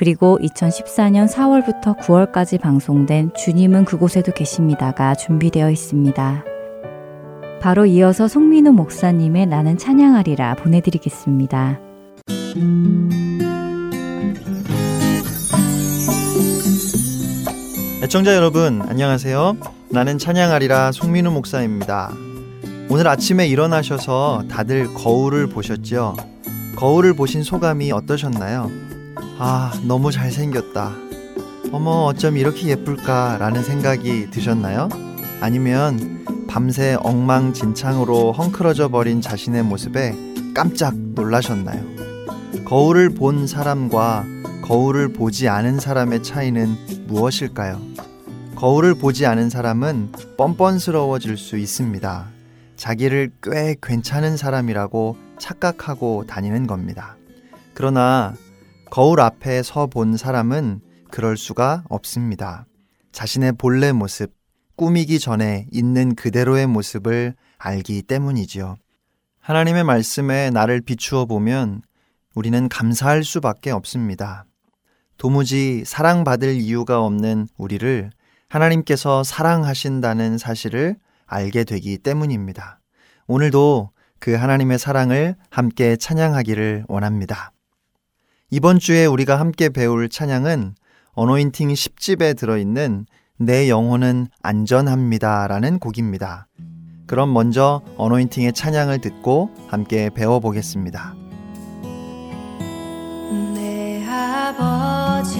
그리고 2014년 4월부터 9월까지 방송된 주님은 그곳에도 계십니다가 준비되어 있습니다. 바로 이어서 송민우 목사님의 나는 찬양하리라 보내드리겠습니다. 애청자 여러분 안녕하세요. 나는 찬양하리라 송민우 목사입니다. 오늘 아침에 일어나셔서 다들 거울을 보셨죠? 거울을 보신 소감이 어떠셨나요? 아, 너무 잘생겼다. 어머, 어쩜 이렇게 예쁠까? 라는 생각이 드셨나요? 아니면 밤새 엉망진창으로 헝클어져 버린 자신의 모습에 깜짝 놀라셨나요? 거울을 본 사람과 거울을 보지 않은 사람의 차이는 무엇일까요? 거울을 보지 않은 사람은 뻔뻔스러워질 수 있습니다. 자기를 꽤 괜찮은 사람이라고 착각하고 다니는 겁니다. 그러나 거울 앞에 서 본 사람은 그럴 수가 없습니다. 자신의 본래 모습, 꾸미기 전에 있는 그대로의 모습을 알기 때문이지요. 하나님의 말씀에 나를 비추어 보면 우리는 감사할 수밖에 없습니다. 도무지 사랑받을 이유가 없는 우리를 하나님께서 사랑하신다는 사실을 알게 되기 때문입니다. 오늘도 그 하나님의 사랑을 함께 찬양하기를 원합니다. 이번 주에 우리가 함께 배울 찬양은 어노인팅 10집에 들어있는 내 영혼은 안전합니다 라는 곡입니다. 그럼 먼저 어노인팅의 찬양을 듣고 함께 배워보겠습니다. 내 아버지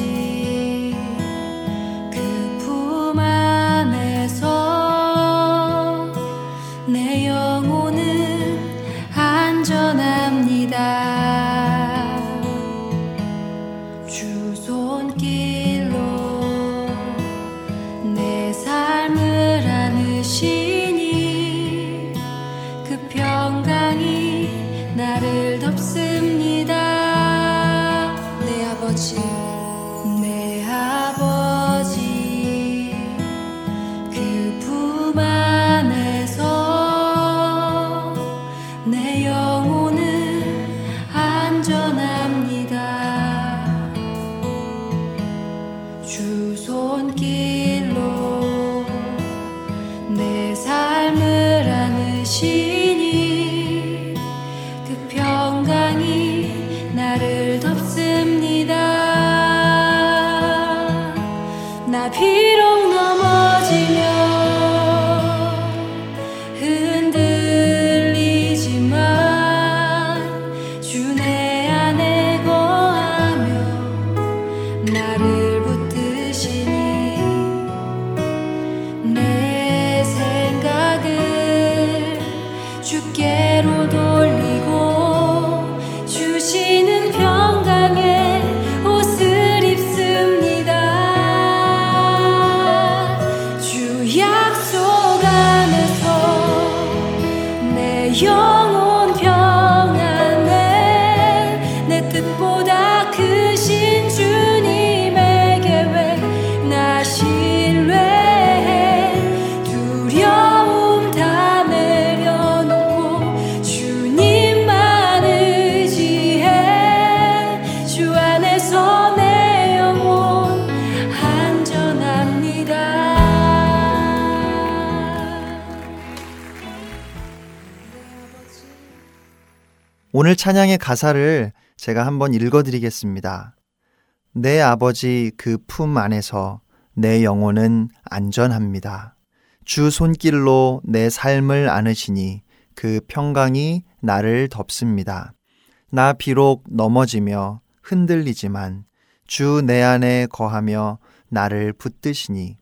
그 품 안에서 내 영혼은 안전합니다 오늘 찬양의 가사를 제가 한번 읽어드리겠습니다. 내 아버지 그 품 안에서 내 영혼은 안전합니다. 주 손길로 내 삶을 안으시니 그 평강이 나를 덮습니다. 나 비록 넘어지며 흔들리지만 주 내 안에 거하며 나를 붙드시니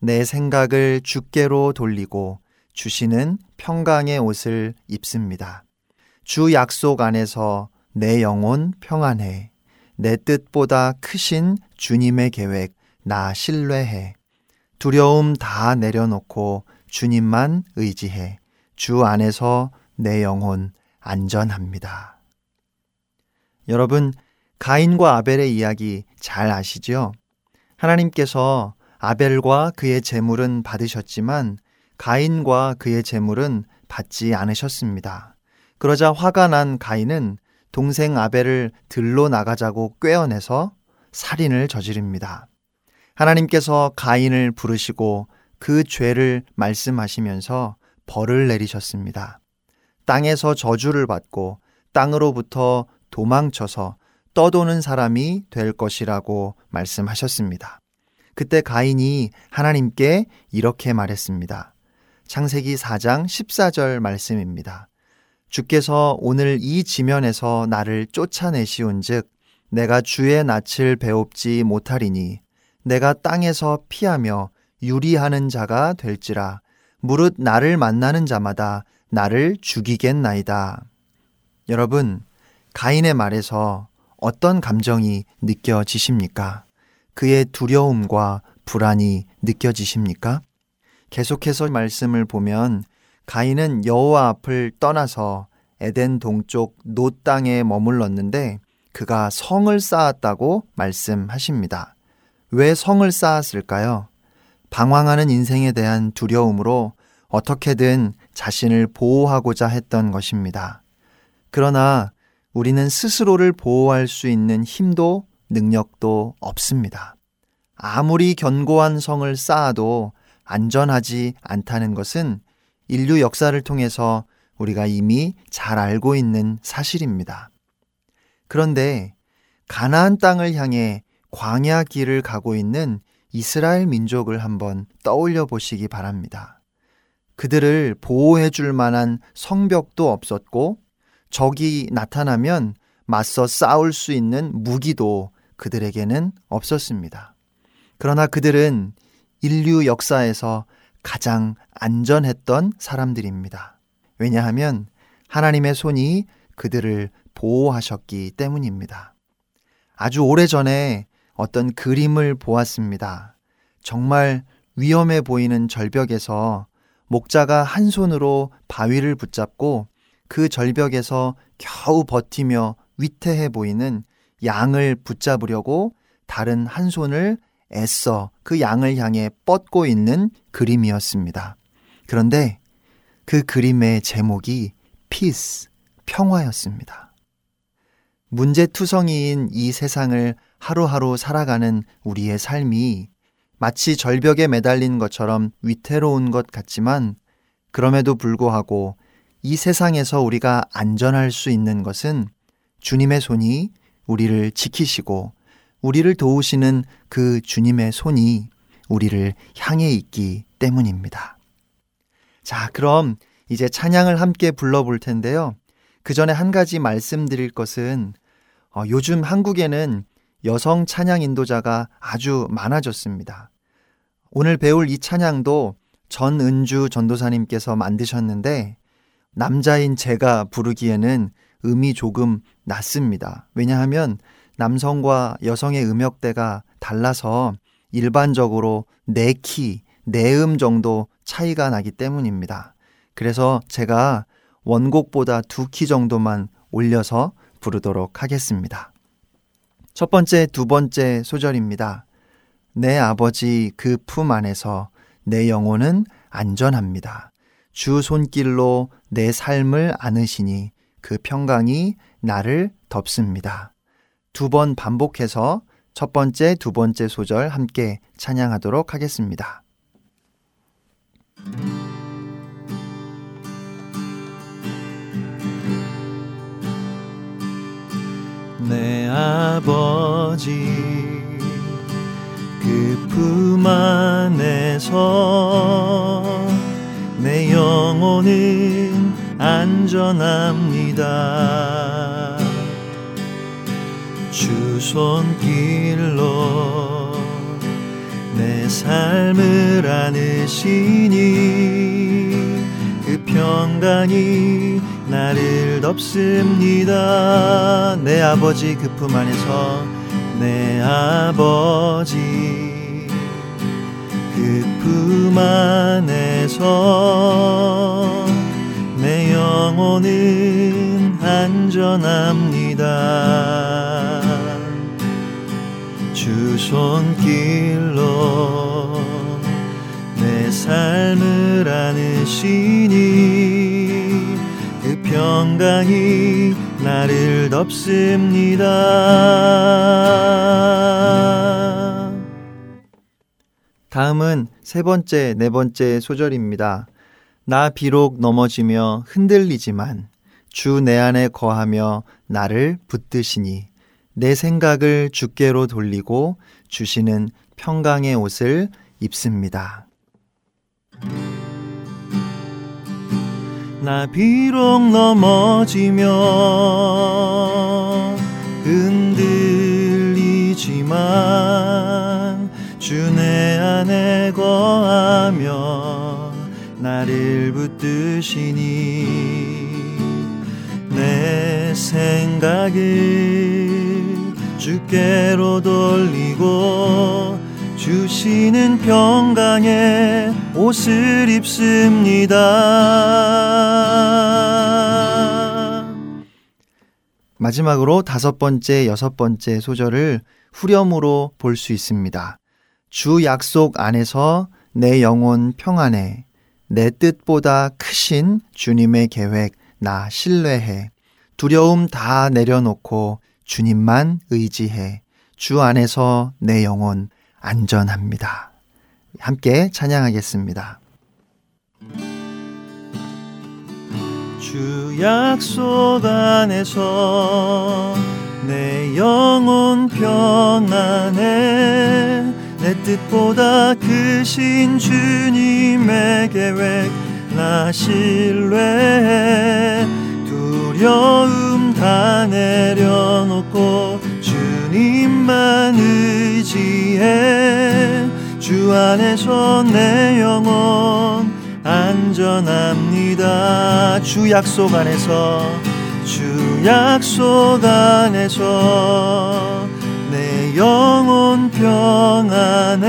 내 생각을 주께로 돌리고 주시는 평강의 옷을 입습니다. 주 약속 안에서 내 영혼 평안해. 내 뜻보다 크신 주님의 계획 나 신뢰해. 두려움 다 내려놓고 주님만 의지해. 주 안에서 내 영혼 안전합니다. 여러분, 가인과 아벨의 이야기 잘 아시죠? 하나님께서 아벨과 그의 재물은 받으셨지만 가인과 그의 재물은 받지 않으셨습니다. 그러자 화가 난 가인은 동생 아벨을 들로 나가자고 꿰어내서 살인을 저지릅니다. 하나님께서 가인을 부르시고 그 죄를 말씀하시면서 벌을 내리셨습니다. 땅에서 저주를 받고 땅으로부터 도망쳐서 떠도는 사람이 될 것이라고 말씀하셨습니다. 그때 가인이 하나님께 이렇게 말했습니다. 창세기 4장 14절 말씀입니다. 주께서 오늘 이 지면에서 나를 쫓아내시온 즉 내가 주의 낯을 배웁지 못하리니 내가 땅에서 피하며 유리하는 자가 될지라 무릇 나를 만나는 자마다 나를 죽이겠나이다. 여러분, 가인의 말에서 어떤 감정이 느껴지십니까? 그의 두려움과 불안이 느껴지십니까? 계속해서 말씀을 보면 가인은 여호와 앞을 떠나서 에덴 동쪽 노 땅에 머물렀는데 그가 성을 쌓았다고 말씀하십니다. 왜 성을 쌓았을까요? 방황하는 인생에 대한 두려움으로 어떻게든 자신을 보호하고자 했던 것입니다. 그러나 우리는 스스로를 보호할 수 있는 힘도 능력도 없습니다. 아무리 견고한 성을 쌓아도 안전하지 않다는 것은 인류 역사를 통해서 우리가 이미 잘 알고 있는 사실입니다. 그런데 가나안 땅을 향해 광야 길을 가고 있는 이스라엘 민족을 한번 떠올려 보시기 바랍니다. 그들을 보호해 줄 만한 성벽도 없었고 적이 나타나면 맞서 싸울 수 있는 무기도 그들에게는 없었습니다. 그러나 그들은 인류 역사에서 가장 안전했던 사람들입니다. 왜냐하면 하나님의 손이 그들을 보호하셨기 때문입니다. 아주 오래 전에 어떤 그림을 보았습니다. 정말 위험해 보이는 절벽에서 목자가 한 손으로 바위를 붙잡고 그 절벽에서 겨우 버티며 위태해 보이는 양을 붙잡으려고 다른 한 손을 애써 그 양을 향해 뻗고 있는 그림이었습니다. 그런데 그 그림의 제목이 피스, 평화였습니다. 문제투성이인 이 세상을 하루하루 살아가는 우리의 삶이 마치 절벽에 매달린 것처럼 위태로운 것 같지만 그럼에도 불구하고 이 세상에서 우리가 안전할 수 있는 것은 주님의 손이 우리를 지키시고 우리를 도우시는 그 주님의 손이 우리를 향해 있기 때문입니다. 자, 그럼 이제 찬양을 함께 불러볼 텐데요. 그 전에 한 가지 말씀드릴 것은 어, 요즘 한국에는 여성 찬양 인도자가 아주 많아졌습니다. 오늘 배울 이 찬양도 전은주 전도사님께서 만드셨는데 남자인 제가 부르기에는 음이 조금 낮습니다. 왜냐하면 남성과 여성의 음역대가 달라서 일반적으로 네 키, 네음 정도 차이가 나기 때문입니다. 그래서 제가 원곡보다 두키 정도만 올려서 부르도록 하겠습니다. 첫 번째, 두 번째 소절입니다. 내 아버지 그 품 안에서 내 영혼은 안전합니다. 주 손길로 내 삶을 안으시니 그 평강이 나를 덮습니다. 두 번 반복해서 첫 번째, 두 번째 소절 함께 찬양하도록 하겠습니다. 내 아버지 그 품 안에서 내 영혼은 안전합니다. 주 손길로 내 삶을 안으시니 그 평강이 나를 덮습니다. 내 아버지 그 품 안에서 내 아버지 그 품 안에서 내 영혼은 안전합니다 주 손길로 내 삶을 안으시니 그 평강이 나를 덮습니다. 다음은 세 번째, 네 번째 소절입니다. 나 비록 넘어지며 흔들리지만 주 내 안에 거하며 나를 붙드시니 내 생각을 주께로 돌리고 주시는 평강의 옷을 입습니다. 나 비록 넘어지며 흔들리지만 주내 안에 거하며 나를 붙드시니 내 생각을 주께로 돌리고 주시는 평강의 옷을 입습니다. 마지막으로 다섯 번째, 여섯 번째 소절을 후렴으로 볼 수 있습니다. 주 약속 안에서 내 영혼 평안해. 내 뜻보다 크신 주님의 계획 나 신뢰해. 두려움 다 내려놓고 주님만 의지해. 주 안에서 내 영혼 안전합니다. 함께 찬양하겠습니다. 주 약속 안에서 내 영혼 평안해 내 뜻보다 크신 주님의 계획 나 신뢰해 두려움 다 내려놓고 주님만 의지해. 주 안에서 내 영혼 안전합니다. 주 약속 안에서 주 약속 안에서 내 영혼 평안해.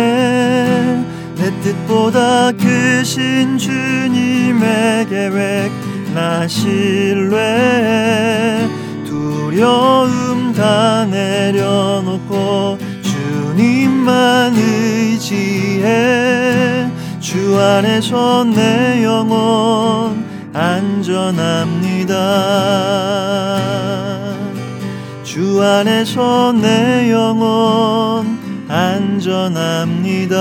내 뜻보다 크신 주님 의 계획 나 신뢰해 두려움 다 내려놓고 주님만 의지해 주 안에서 내 영혼 안전합니다. 주 안에서 내 영혼 안전합니다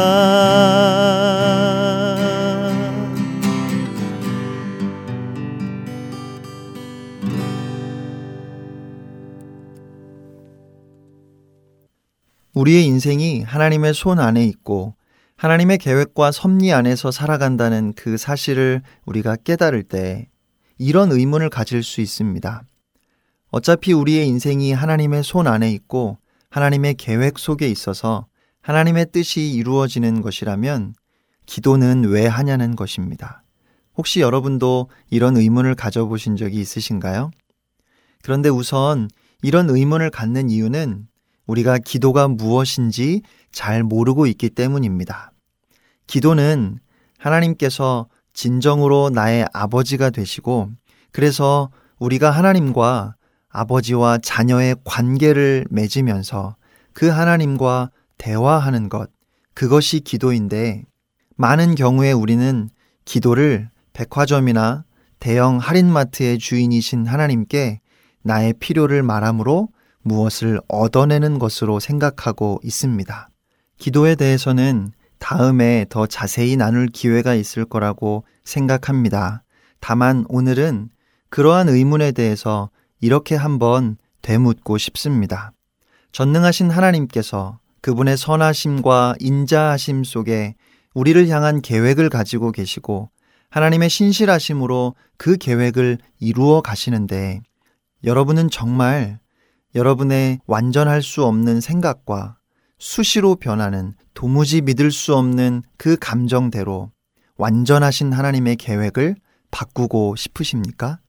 우리의 인생이 하나님의 손 안에 있고 하나님의 계획과 섭리 안에서 살아간다는 그 사실을 우리가 깨달을 때 이런 의문을 가질 수 있습니다. 어차피 우리의 인생이 하나님의 손 안에 있고 하나님의 계획 속에 있어서 하나님의 뜻이 이루어지는 것이라면 기도는 왜 하냐는 것입니다. 혹시 여러분도 이런 의문을 가져보신 적이 있으신가요? 그런데 우선 이런 의문을 갖는 이유는 우리가 기도가 무엇인지 잘 모르고 있기 때문입니다. 기도는 하나님께서 진정으로 나의 아버지가 되시고 그래서 우리가 하나님과 아버지와 자녀의 관계를 맺으면서 그 하나님과 대화하는 것, 그것이 기도인데 많은 경우에 우리는 기도를 백화점이나 대형 할인마트의 주인이신 하나님께 나의 필요를 말함으로 무엇을 얻어내는 것으로 생각하고 있습니다. 기도에 대해서는 다음에 더 자세히 나눌 기회가 있을 거라고 생각합니다. 다만 오늘은 그러한 의문에 대해서 이렇게 한번 되묻고 싶습니다. 전능하신 하나님께서 그분의 선하심과 인자하심 속에 우리를 향한 계획을 가지고 계시고 하나님의 신실하심으로 그 계획을 이루어 가시는데 여러분은 정말 여러분의 완전할 수 없는 생각과 수시로 변하는 도무지 믿을 수 없는 그 감정대로 완전하신 하나님의 계획을 바꾸고 싶으십니까?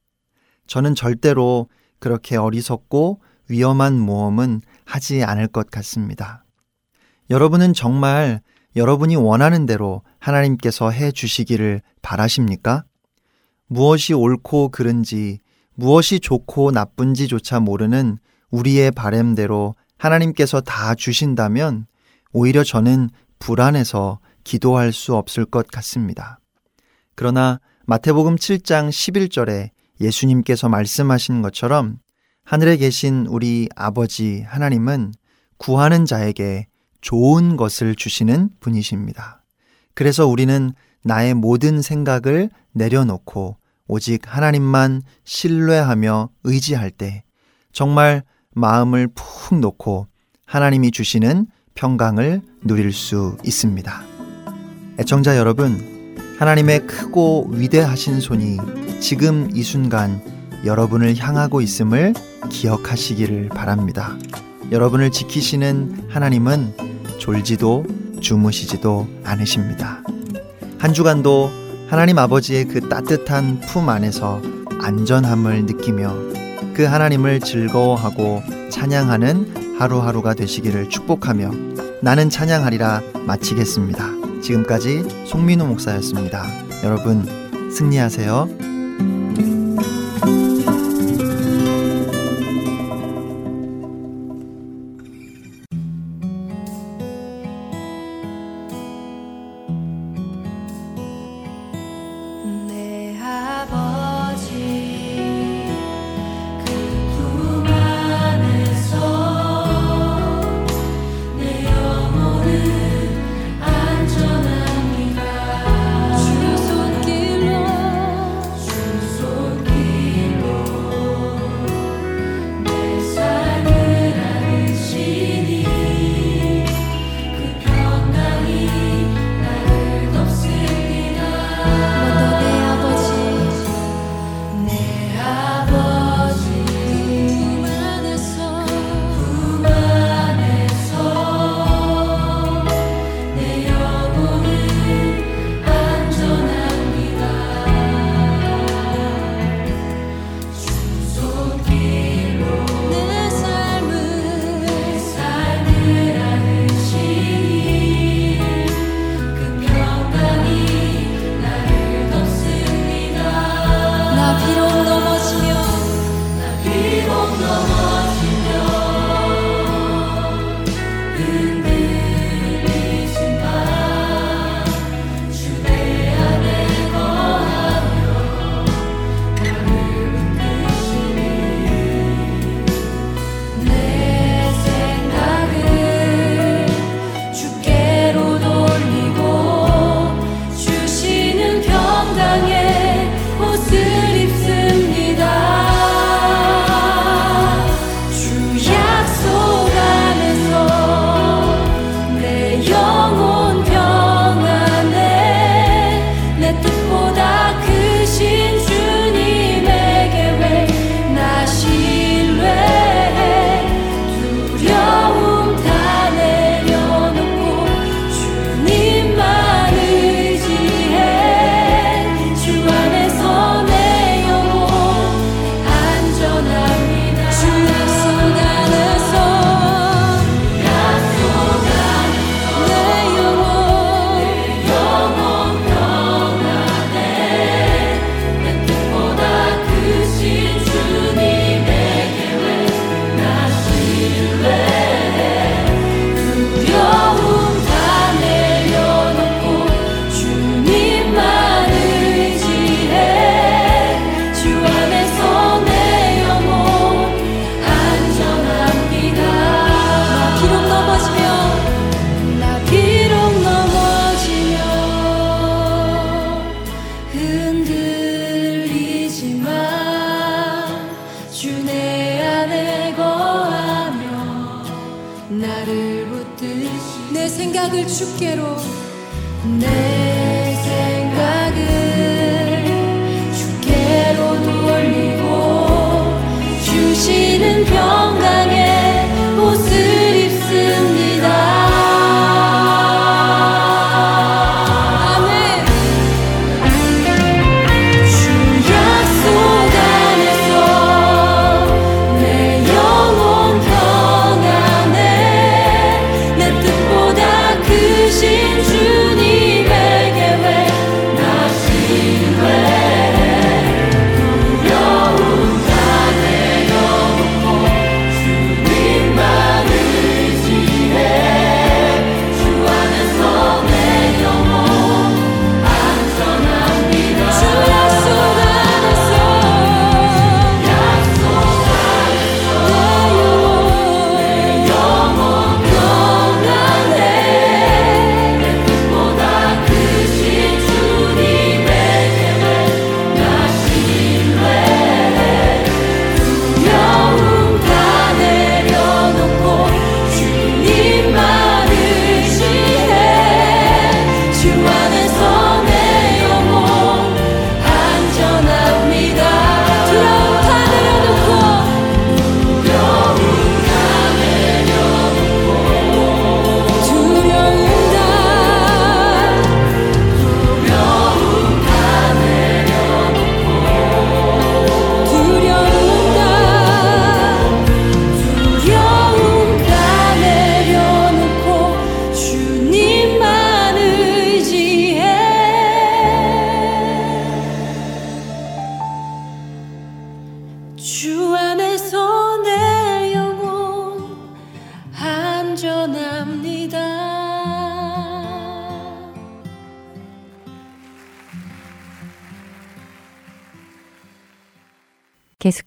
저는 절대로 그렇게 어리석고 위험한 모험은 하지 않을 것 같습니다. 여러분은 정말 여러분이 원하는 대로 하나님께서 해 주시기를 바라십니까? 무엇이 옳고 그른지, 무엇이 좋고 나쁜지조차 모르는 우리의 바램대로 하나님께서 다 주신다면 오히려 저는 불안해서 기도할 수 없을 것 같습니다. 그러나 마태복음 7장 11절에 예수님께서 말씀하신 것처럼 하늘에 계신 우리 아버지 하나님은 구하는 자에게 좋은 것을 주시는 분이십니다. 그래서 우리는 나의 모든 생각을 내려놓고 오직 하나님만 신뢰하며 의지할 때 정말 마음을 푹 놓고 하나님이 주시는 평강을 누릴 수 있습니다. 애청자 여러분, 하나님의 크고 위대하신 손이 지금 이 순간 여러분을 향하고 있음을 기억하시기를 바랍니다. 여러분을 지키시는 하나님은 졸지도 주무시지도 않으십니다. 한 주간도 하나님 아버지의 그 따뜻한 품 안에서 안전함을 느끼며 그 하나님을 즐거워하고 찬양하는 하루하루가 되시기를 축복하며 나는 찬양하리라 마치겠습니다. 지금까지 송민우 목사였습니다. 여러분 승리하세요.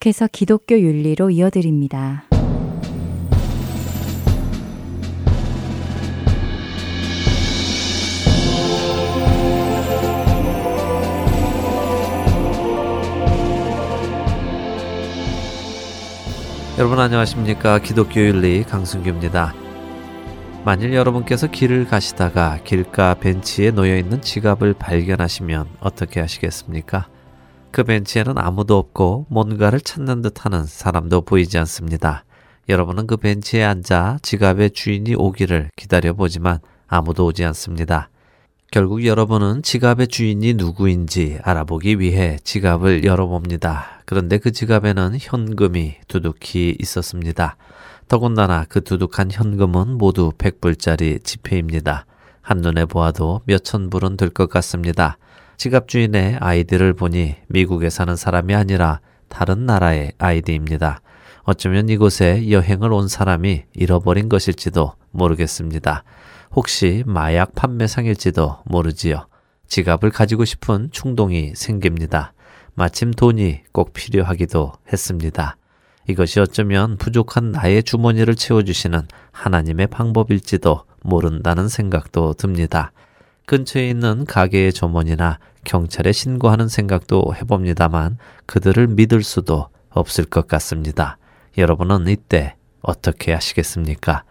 계속해서 기독교 윤리로 이어드립니다. 여러분 안녕하십니까 기독교 윤리 강승규입니다. 만일 여러분께서 길을 가시다가 길가 벤치에 놓여 있는 지갑을 발견하시면 어떻게 하시겠습니까? 그 벤치에는 아무도 없고 뭔가를 찾는 듯하는 사람도 보이지 않습니다. 여러분은 그 벤치에 앉아 지갑의 주인이 오기를 기다려 보지만 아무도 오지 않습니다. 결국 여러분은 지갑의 주인이 누구인지 알아보기 위해 지갑을 열어봅니다. 그런데 그 지갑에는 현금이 두둑히 있었습니다. 더군다나 그 두둑한 현금은 모두 100불짜리 지폐입니다. 한눈에 보아도 몇천 불은 될 것 같습니다. 지갑 주인의 아이디를 보니 미국에 사는 사람이 아니라 다른 나라의 아이디입니다. 어쩌면 이곳에 여행을 온 사람이 잃어버린 것일지도 모르겠습니다. 혹시 마약 판매상일지도 모르지요. 지갑을 가지고 싶은 충동이 생깁니다. 마침 돈이 꼭 필요하기도 했습니다. 이것이 어쩌면 부족한 나의 주머니를 채워주시는 하나님의 방법일지도 모른다는 생각도 듭니다. 근처에 있는 가게의 점원이나 경찰에 신고하는 생각도 해봅니다만 그들을 믿을 수도 없을 것 같습니다. 여러분은 이때 어떻게 하시겠습니까?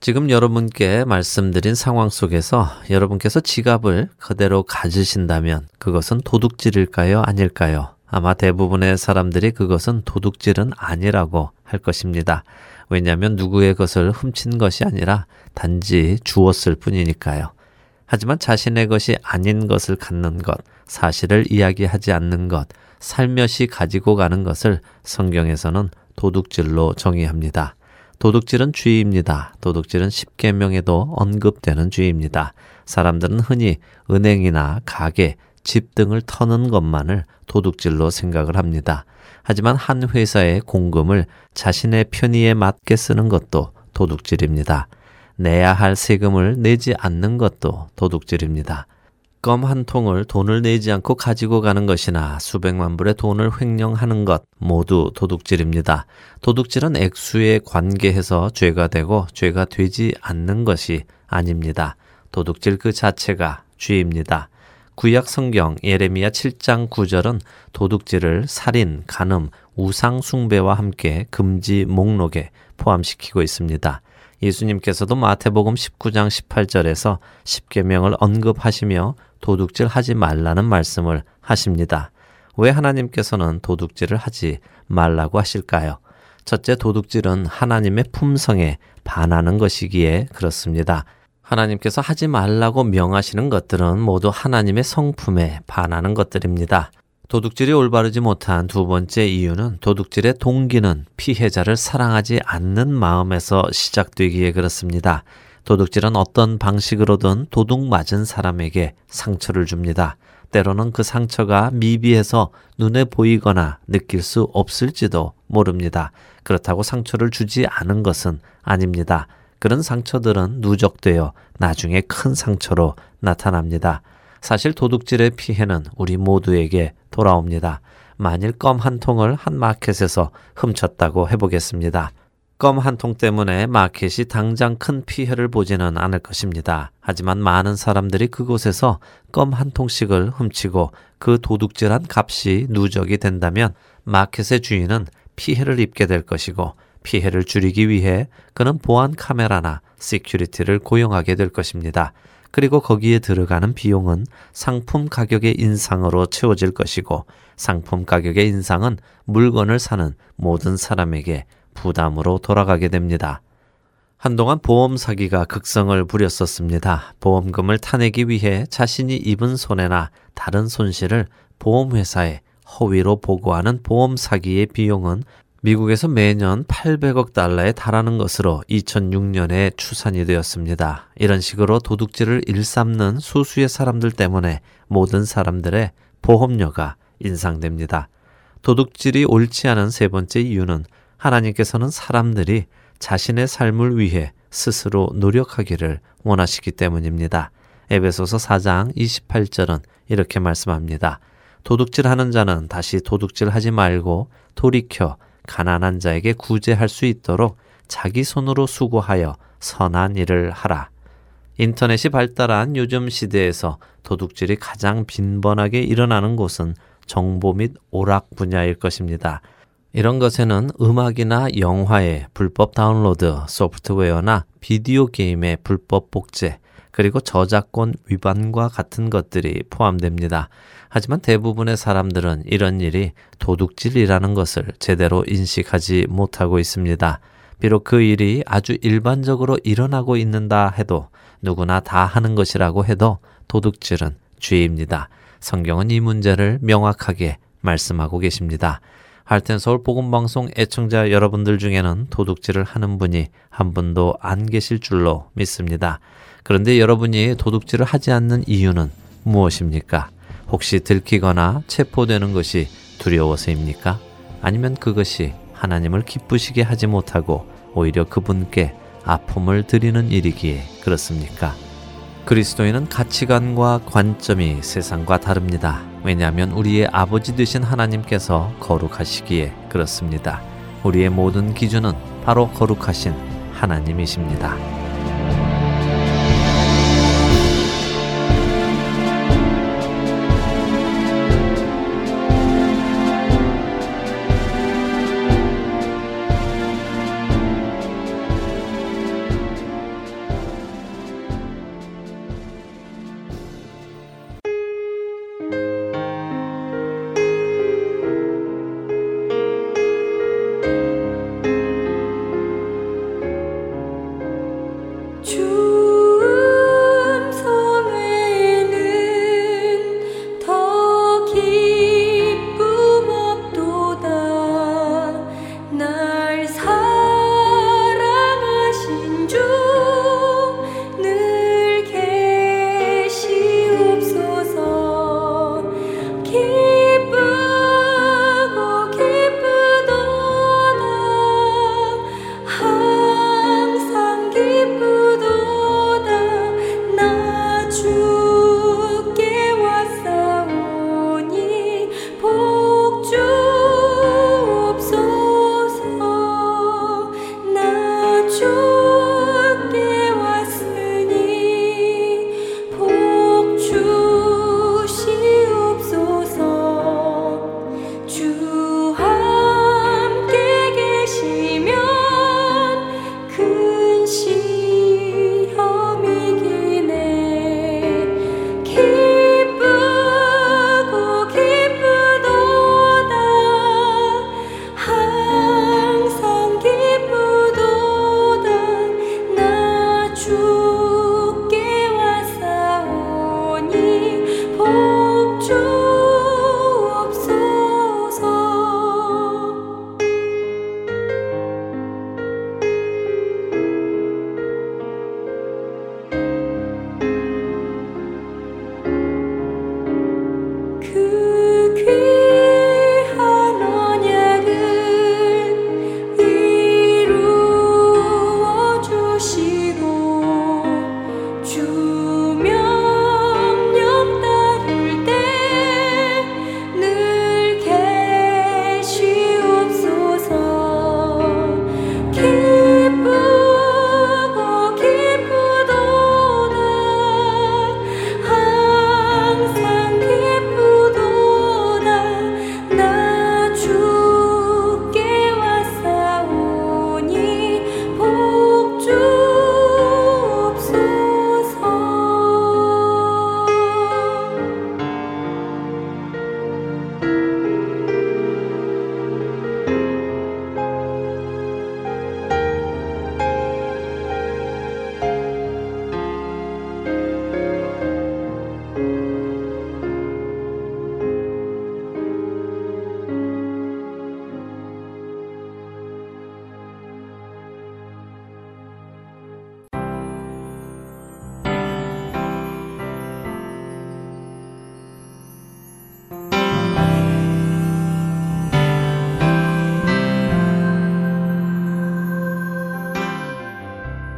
지금 여러분께 말씀드린 상황 속에서 여러분께서 지갑을 그대로 가지신다면 그것은 도둑질일까요? 아닐까요? 아마 대부분의 사람들이 그것은 도둑질은 아니라고 할 것입니다. 왜냐하면 누구의 것을 훔친 것이 아니라 단지 주었을 뿐이니까요. 하지만 자신의 것이 아닌 것을 갖는 것, 사실을 이야기하지 않는 것, 살며시 가지고 가는 것을 성경에서는 도둑질로 정의합니다. 도둑질은 죄입니다. 도둑질은 십계명에도 언급되는 죄입니다. 사람들은 흔히 은행이나 가게, 집 등을 터는 것만을 도둑질로 생각을 합니다. 하지만 한 회사의 공금을 자신의 편의에 맞게 쓰는 것도 도둑질입니다. 내야 할 세금을 내지 않는 것도 도둑질입니다. 껌 한 통을 돈을 내지 않고 가지고 가는 것이나 수백만 불의 돈을 횡령하는 것 모두 도둑질입니다. 도둑질은 액수에 관계해서 죄가 되고 죄가 되지 않는 것이 아닙니다. 도둑질 그 자체가 죄입니다. 구약 성경 예레미야 7장 9절은 도둑질을 살인, 간음, 우상 숭배와 함께 금지 목록에 포함시키고 있습니다. 예수님께서도 마태복음 19장 18절에서 10계명을 언급하시며 도둑질 하지 말라는 말씀을 하십니다. 왜 하나님께서는 도둑질을 하지 말라고 하실까요? 첫째 도둑질은 하나님의 품성에 반하는 것이기에 그렇습니다. 하나님께서 하지 말라고 명하시는 것들은 모두 하나님의 성품에 반하는 것들입니다. 도둑질이 올바르지 못한 두 번째 이유는 도둑질의 동기는 피해자를 사랑하지 않는 마음에서 시작되기에 그렇습니다. 도둑질은 어떤 방식으로든 도둑 맞은 사람에게 상처를 줍니다. 때로는 그 상처가 미비해서 눈에 보이거나 느낄 수 없을지도 모릅니다. 그렇다고 상처를 주지 않은 것은 아닙니다. 그런 상처들은 누적되어 나중에 큰 상처로 나타납니다. 사실 도둑질의 피해는 우리 모두에게 돌아옵니다. 만일 껌 한 통을 한 마켓에서 훔쳤다고 해보겠습니다. 껌 한 통 때문에 마켓이 당장 큰 피해를 보지는 않을 것입니다. 하지만 많은 사람들이 그곳에서 껌 한 통씩을 훔치고 그 도둑질한 값이 누적이 된다면 마켓의 주인은 피해를 입게 될 것이고 피해를 줄이기 위해 그는 보안 카메라나 security를 고용하게 될 것입니다. 그리고 거기에 들어가는 비용은 상품 가격의 인상으로 채워질 것이고 상품 가격의 인상은 물건을 사는 모든 사람에게 부담으로 돌아가게 됩니다. 한동안 보험 사기가 극성을 부렸었습니다. 보험금을 타내기 위해 자신이 입은 손해나 다른 손실을 보험회사에 허위로 보고하는 보험 사기의 비용은 미국에서 매년 800억 달러에 달하는 것으로 2006년에 추산이 되었습니다. 이런 식으로 도둑질을 일삼는 소수의 사람들 때문에 모든 사람들의 보험료가 인상됩니다. 도둑질이 옳지 않은 세 번째 이유는 하나님께서는 사람들이 자신의 삶을 위해 스스로 노력하기를 원하시기 때문입니다. 에베소서 4장 28절은 이렇게 말씀합니다. 도둑질 하는 자는 다시 도둑질 하지 말고 돌이켜 가난한 자에게 구제할 수 있도록 자기 손으로 수고하여 선한 일을 하라. 인터넷이 발달한 요즘 시대에서 도둑질이 가장 빈번하게 일어나는 곳은 정보 및 오락 분야일 것입니다. 이런 것에는 음악이나 영화의 불법 다운로드, 소프트웨어나 비디오 게임의 불법 복제, 그리고 저작권 위반과 같은 것들이 포함됩니다. 하지만 대부분의 사람들은 이런 일이 도둑질이라는 것을 제대로 인식하지 못하고 있습니다. 비록 그 일이 아주 일반적으로 일어나고 있는다 해도 누구나 다 하는 것이라고 해도 도둑질은 죄입니다. 성경은 이 문제를 명확하게 말씀하고 계십니다. 할텐 서울 복음 방송 애청자 여러분들 중에는 도둑질을 하는 분이 한 분도 안 계실 줄로 믿습니다. 그런데 여러분이 도둑질을 하지 않는 이유는 무엇입니까? 혹시 들키거나 체포되는 것이 두려워서입니까? 아니면 그것이 하나님을 기쁘시게 하지 못하고 오히려 그분께 아픔을 드리는 일이기에 그렇습니까? 그리스도인은 가치관과 관점이 세상과 다릅니다. 왜냐하면 우리의 아버지 되신 하나님께서 거룩하시기에 그렇습니다. 우리의 모든 기준은 바로 거룩하신 하나님이십니다.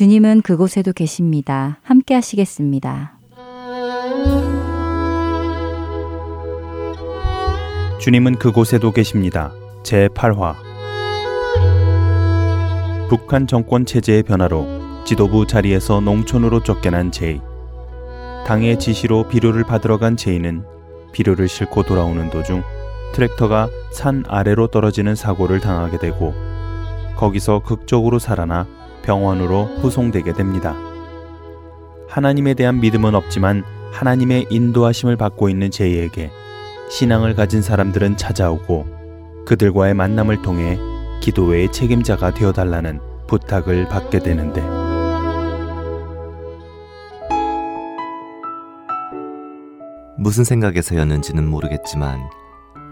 주님은 그곳에도 계십니다. 함께 하시겠습니다. 주님은 그곳에도 계십니다. 제8화 북한 정권 체제의 변화로 지도부 자리에서 농촌으로 쫓겨난 제이. 당의 지시로 비료를 받으러 간 제이는 비료를 싣고 돌아오는 도중 트랙터가 산 아래로 떨어지는 사고를 당하게 되고 거기서 극적으로 살아나 병원으로 후송되게 됩니다. 하나님에 대한 믿음은 없지만 하나님의 인도하심을 받고 있는 제이에게 신앙을 가진 사람들은 찾아오고 그들과의 만남을 통해 기도회의 책임자가 되어달라는 부탁을 받게 되는데 무슨 생각에서였는지는 모르겠지만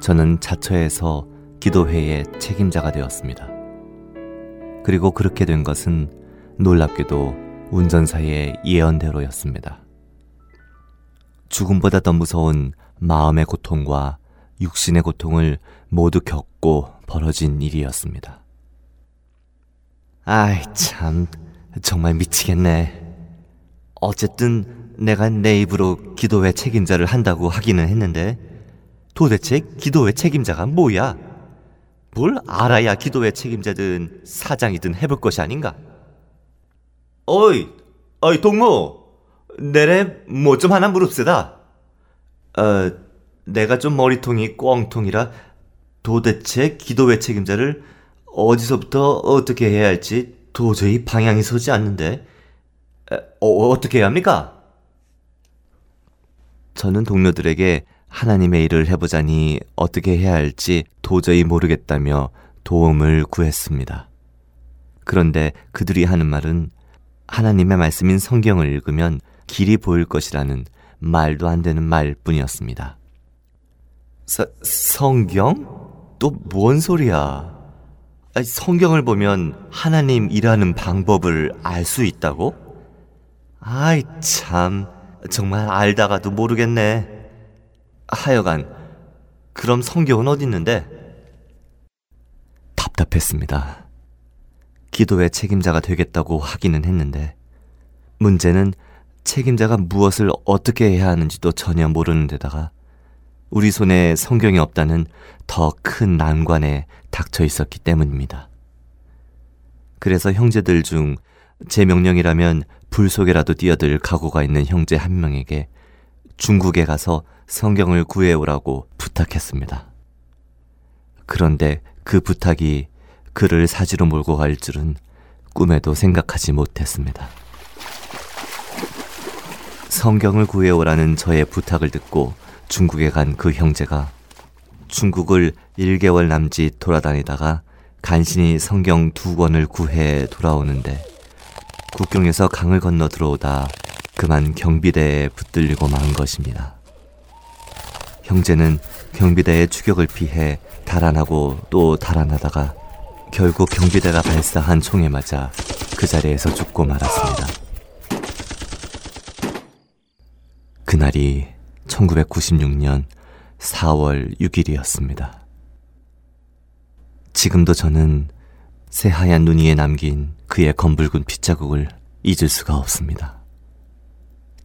저는 자처에서 기도회의 책임자가 되었습니다. 그리고 그렇게 된 것은 놀랍게도 운전사의 예언대로였습니다. 죽음보다 더 무서운 마음의 고통과 육신의 고통을 모두 겪고 벌어진 일이었습니다. 아이, 참, 정말 미치겠네. 어쨌든 내가 내 입으로 기도회 책임자를 한다고 하기는 했는데 도대체 기도회 책임자가 뭐야? 뭘 알아야 기도회 책임자든 사장이든 해볼 것이 아닌가? 어이, 어이 동무, 내래 뭐 좀 하나 물읍시다. 어, 내가 좀 머리통이 꽝통이라 도대체 기도회 책임자를 어디서부터 어떻게 해야 할지 도저히 방향이 서지 않는데 어, 어떻게 해야 합니까? 저는 동료들에게 하나님의 일을 해보자니 어떻게 해야 할지 도저히 모르겠다며 도움을 구했습니다. 그런데 그들이 하는 말은 하나님의 말씀인 성경을 읽으면 길이 보일 것이라는 말도 안 되는 말 뿐이었습니다. 서, 성경? 또 뭔 소리야? 성경을 보면 하나님 일하는 방법을 알 수 있다고? 아이 참 정말 알다가도 모르겠네. 하여간 그럼 성경은 어디 있는데? 답답했습니다. 기도의 책임자가 되겠다고 하기는 했는데 문제는 책임자가 무엇을 어떻게 해야 하는지도 전혀 모르는 데다가 우리 손에 성경이 없다는 더 큰 난관에 닥쳐 있었기 때문입니다. 그래서 형제들 중 제 명령이라면 불 속에라도 뛰어들 각오가 있는 형제 한 명에게 중국에 가서 성경을 구해오라고 부탁했습니다. 그런데 그 부탁이 그를 사지로 몰고 갈 줄은 꿈에도 생각하지 못했습니다. 성경을 구해오라는 저의 부탁을 듣고 중국에 간 그 형제가 중국을 1개월 남짓 돌아다니다가 간신히 성경 두 권을 구해 돌아오는데 국경에서 강을 건너 들어오다 그만 경비대에 붙들리고 만 것입니다. 형제는 경비대의 추격을 피해 달아나고 또 달아나다가 결국 경비대가 발사한 총에 맞아 그 자리에서 죽고 말았습니다. 그날이 1996년 4월 6일이었습니다. 지금도 저는 새하얀 눈 위에 남긴 그의 검붉은 핏자국을 잊을 수가 없습니다.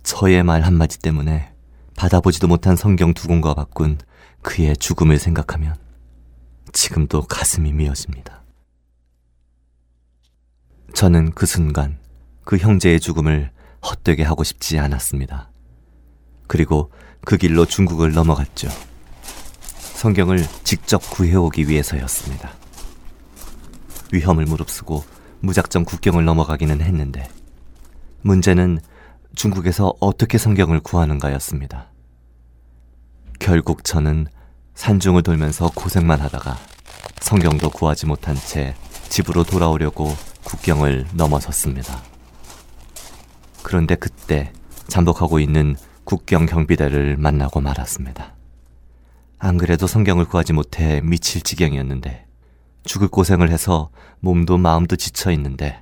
저의 말 한마디 때문에 받아보지도 못한 성경 두 권과 바꾼 그의 죽음을 생각하면 지금도 가슴이 미어집니다. 저는 그 순간 그 형제의 죽음을 헛되게 하고 싶지 않았습니다. 그리고 그 길로 중국을 넘어갔죠. 성경을 직접 구해오기 위해서였습니다. 위험을 무릅쓰고 무작정 국경을 넘어가기는 했는데 문제는 중국에서 어떻게 성경을 구하는가였습니다. 결국 저는 산중을 돌면서 고생만 하다가 성경도 구하지 못한 채 집으로 돌아오려고 국경을 넘어섰습니다. 그런데 그때 잠복하고 있는 국경 경비대를 만나고 말았습니다. 안 그래도 성경을 구하지 못해 미칠 지경이었는데 죽을 고생을 해서 몸도 마음도 지쳐 있는데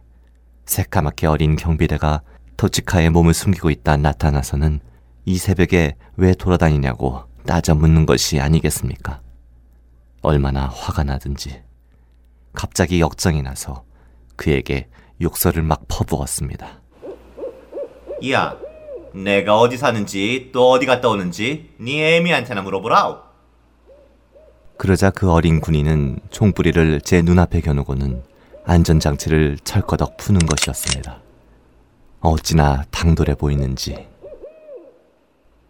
새까맣게 어린 경비대가 터치카에 몸을 숨기고 있다 나타나서는 이 새벽에 왜 돌아다니냐고 따져 묻는 것이 아니겠습니까? 얼마나 화가 나든지 갑자기 역정이 나서 그에게 욕설을 막 퍼부었습니다. 야, 내가 어디 사는지 또 어디 갔다 오는지 네 애미한테나 물어보라우. 그러자 그 어린 군인은 총부리를 제 눈앞에 겨누고는 안전장치를 철거덕 푸는 것이었습니다. 어찌나 당돌해 보이는지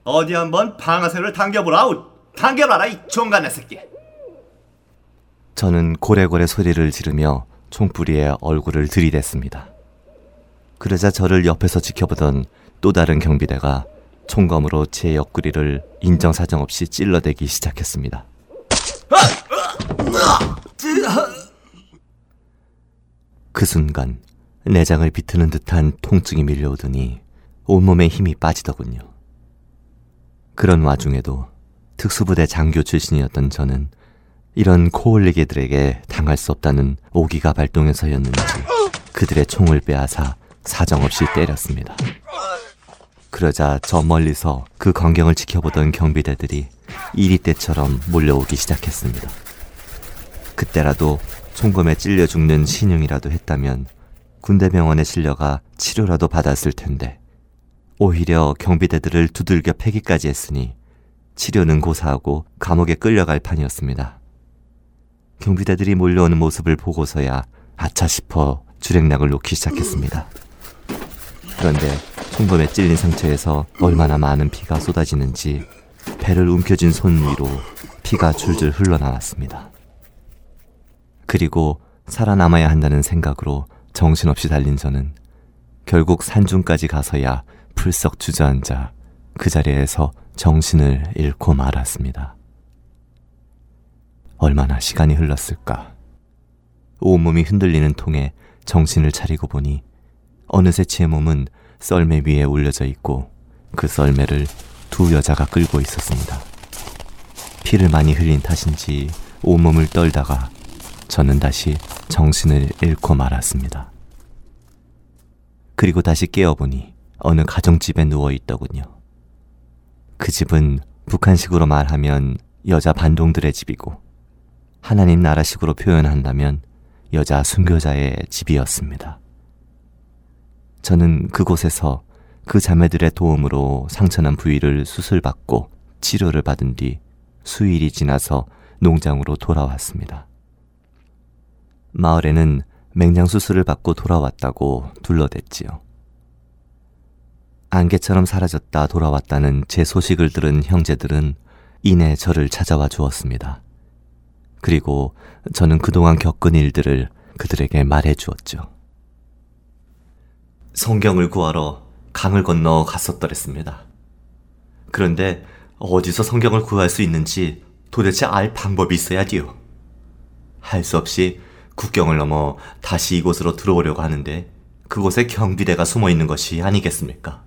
어디 한번 방아쇠를 당겨보라우. 당겨봐라 이 종간의 새끼. 저는 고래고래 소리를 지르며 총부리의 얼굴을 들이댔습니다. 그러자 저를 옆에서 지켜보던 또 다른 경비대가 총검으로 제 옆구리를 인정사정 없이 찔러대기 시작했습니다. 그 순간 내장을 비트는 듯한 통증이 밀려오더니 온몸에 힘이 빠지더군요. 그런 와중에도 특수부대 장교 출신이었던 저는 이런 코올리개들에게 당할 수 없다는 오기가 발동해서였는지 그들의 총을 빼앗아 사정없이 때렸습니다. 그러자 저 멀리서 그 광경을 지켜보던 경비대들이 이리 때처럼 몰려오기 시작했습니다. 그때라도 총검에 찔려 죽는 신용이라도 했다면 군대 병원에 실려가 치료라도 받았을 텐데 오히려 경비대들을 두들겨 패기까지 했으니 치료는 고사하고 감옥에 끌려갈 판이었습니다. 경비대들이 몰려오는 모습을 보고서야 아차 싶어 주랭락을 놓기 시작했습니다. 그런데 총범에 찔린 상처에서 얼마나 많은 피가 쏟아지는지 배를 움켜쥔 손 위로 피가 줄줄 흘러나왔습니다. 그리고 살아남아야 한다는 생각으로 정신없이 달린 저는 결국 산중까지 가서야 풀썩 주저앉아 그 자리에서 정신을 잃고 말았습니다. 얼마나 시간이 흘렀을까. 온몸이 흔들리는 통에 정신을 차리고 보니 어느새 제 몸은 썰매 위에 올려져 있고 그 썰매를 두 여자가 끌고 있었습니다. 피를 많이 흘린 탓인지 온몸을 떨다가 저는 다시 정신을 잃고 말았습니다. 그리고 다시 깨어보니 어느 가정집에 누워 있더군요. 그 집은 북한식으로 말하면 여자 반동들의 집이고 하나님 나라식으로 표현한다면 여자 순교자의 집이었습니다. 저는 그곳에서 그 자매들의 도움으로 상처난 부위를 수술받고 치료를 받은 뒤 수일이 지나서 농장으로 돌아왔습니다. 마을에는 맹장 수술을 받고 돌아왔다고 둘러댔지요. 안개처럼 사라졌다 돌아왔다는 제 소식을 들은 형제들은 이내 저를 찾아와 주었습니다. 그리고 저는 그동안 겪은 일들을 그들에게 말해 주었죠. 성경을 구하러 강을 건너 갔었더랬습니다. 그런데 어디서 성경을 구할 수 있는지 도대체 알 방법이 있어야 지요. 할 수 없이 국경을 넘어 다시 이곳으로 들어오려고 하는데 그곳에 경비대가 숨어 있는 것이 아니겠습니까?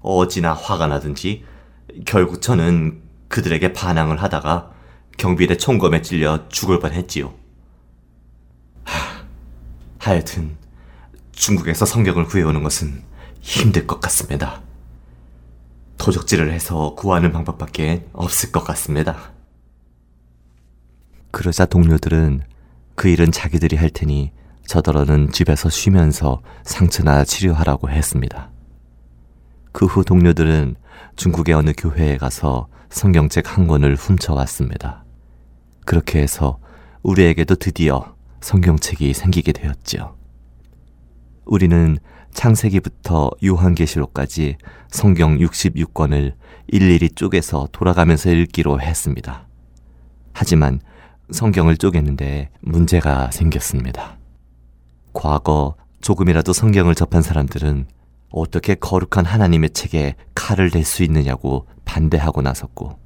어찌나 화가 나든지 결국 저는 그들에게 반항을 하다가 경비대 총검에 찔려 죽을 뻔했지요. 하, 하여튼 중국에서 성경을 구해오는 것은 힘들 것 같습니다. 도적질을 해서 구하는 방법밖에 없을 것 같습니다. 그러자 동료들은 그 일은 자기들이 할 테니 저더러는 집에서 쉬면서 상처나 치료하라고 했습니다. 그 후 동료들은 중국의 어느 교회에 가서 성경책 한 권을 훔쳐왔습니다. 그렇게 해서 우리에게도 드디어 성경책이 생기게 되었지요. 우리는 창세기부터 요한계시록까지 성경 66권을 일일이 쪼개서 돌아가면서 읽기로 했습니다. 하지만 성경을 쪼개는데 문제가 생겼습니다. 과거 조금이라도 성경을 접한 사람들은 어떻게 거룩한 하나님의 책에 칼을 댈 수 있느냐고 반대하고 나섰고,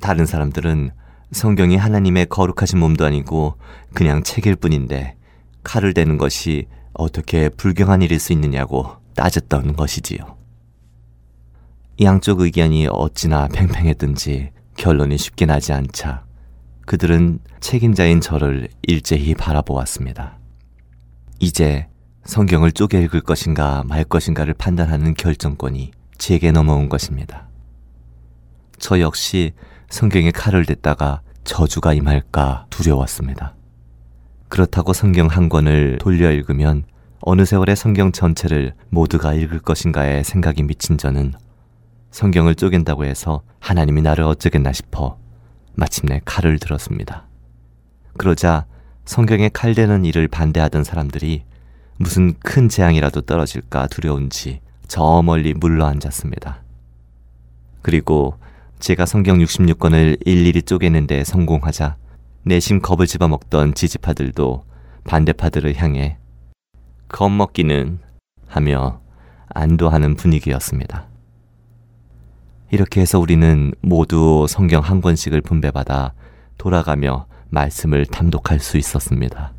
다른 사람들은 성경이 하나님의 거룩하신 몸도 아니고 그냥 책일 뿐인데 칼을 대는 것이 어떻게 불경한 일일 수 있느냐고 따졌던 것이지요. 양쪽 의견이 어찌나 팽팽했든지 결론이 쉽게 나지 않자 그들은 책임자인 저를 일제히 바라보았습니다. 이제 성경을 쪼개 읽을 것인가 말 것인가를 판단하는 결정권이 제게 넘어온 것입니다. 저 역시 성경에 칼을 댔다가 저주가 임할까 두려웠습니다. 그렇다고 성경 한 권을 돌려 읽으면 어느 세월에 성경 전체를 모두가 읽을 것인가에 생각이 미친 저는 성경을 쪼갠다고 해서 하나님이 나를 어쩌겠나 싶어 마침내 칼을 들었습니다. 그러자 성경에 칼대는 일을 반대하던 사람들이 무슨 큰 재앙이라도 떨어질까 두려운지 저 멀리 물러 앉았습니다. 그리고 제가 성경 66권을 일일이 쪼개는데 성공하자 내심 겁을 집어먹던 지지파들도 반대파들을 향해 겁먹기는 하며 안도하는 분위기였습니다. 이렇게 해서 우리는 모두 성경 한 권씩을 분배받아 돌아가며 말씀을 탐독할 수 있었습니다.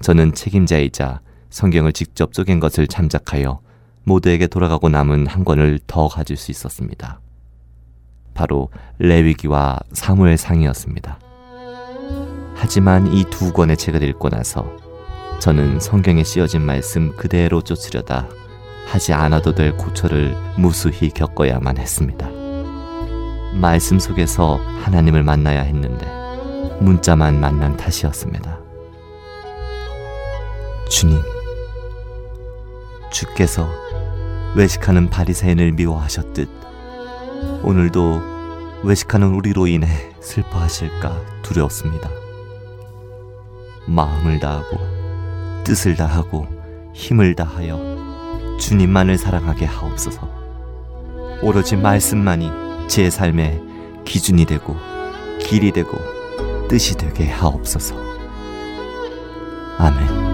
저는 책임자이자 성경을 직접 쪼갠 것을 참작하여 모두에게 돌아가고 남은 한 권을 더 가질 수 있었습니다. 바로 레위기와 사무엘상이었습니다. 하지만 이 두 권의 책을 읽고 나서 저는 성경에 씌어진 말씀 그대로 쫓으려다 하지 않아도 될 고초를 무수히 겪어야만 했습니다. 말씀 속에서 하나님을 만나야 했는데 문자만 만난 탓이었습니다. 주님, 주께서 외식하는 바리새인을 미워하셨듯 오늘도 외식하는 우리로 인해 슬퍼하실까 두려웠습니다. 마음을 다하고 뜻을 다하고 힘을 다하여 주님만을 사랑하게 하옵소서. 오로지 말씀만이 제 삶의 기준이 되고 길이 되고 뜻이 되게 하옵소서. 아멘.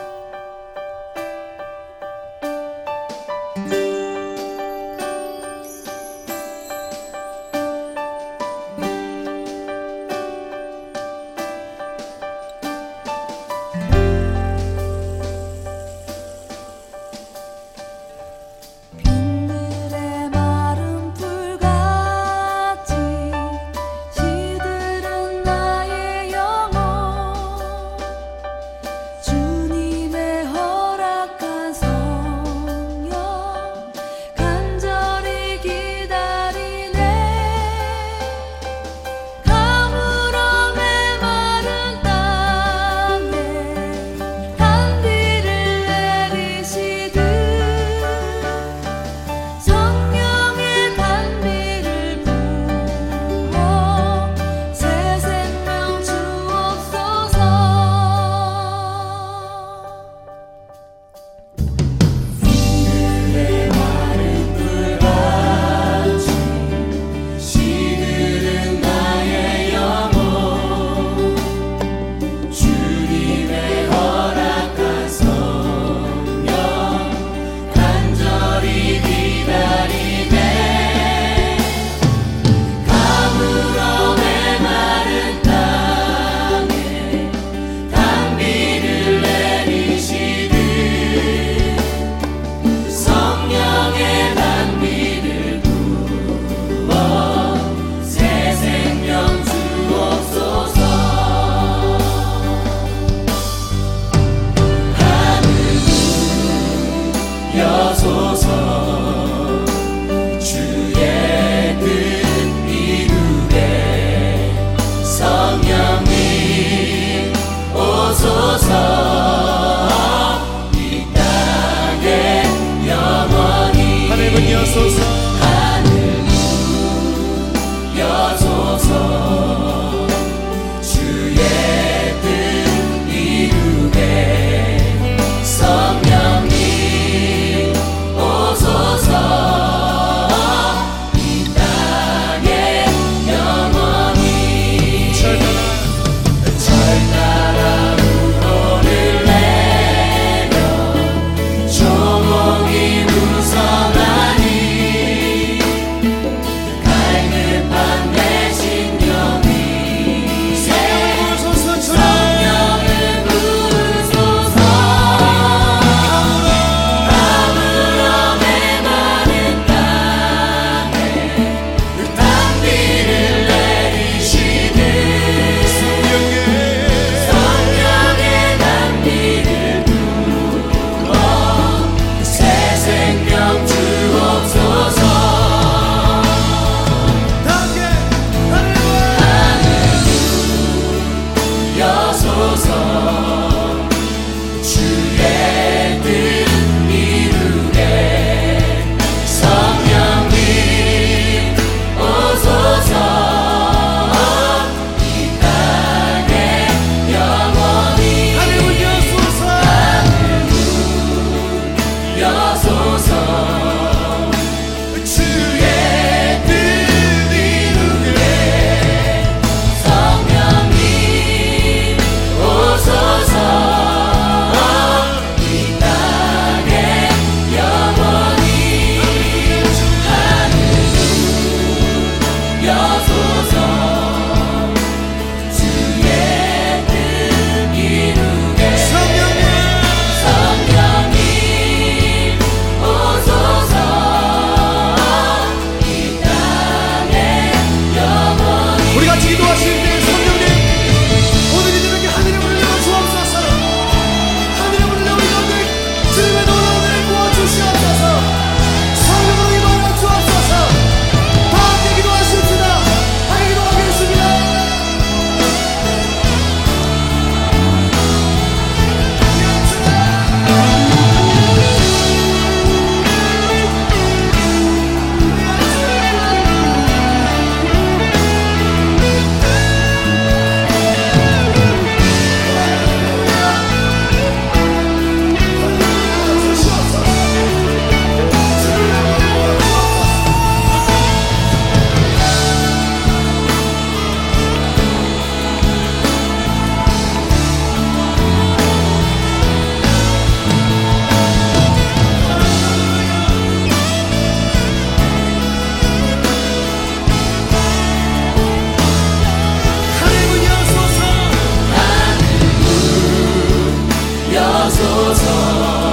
走走。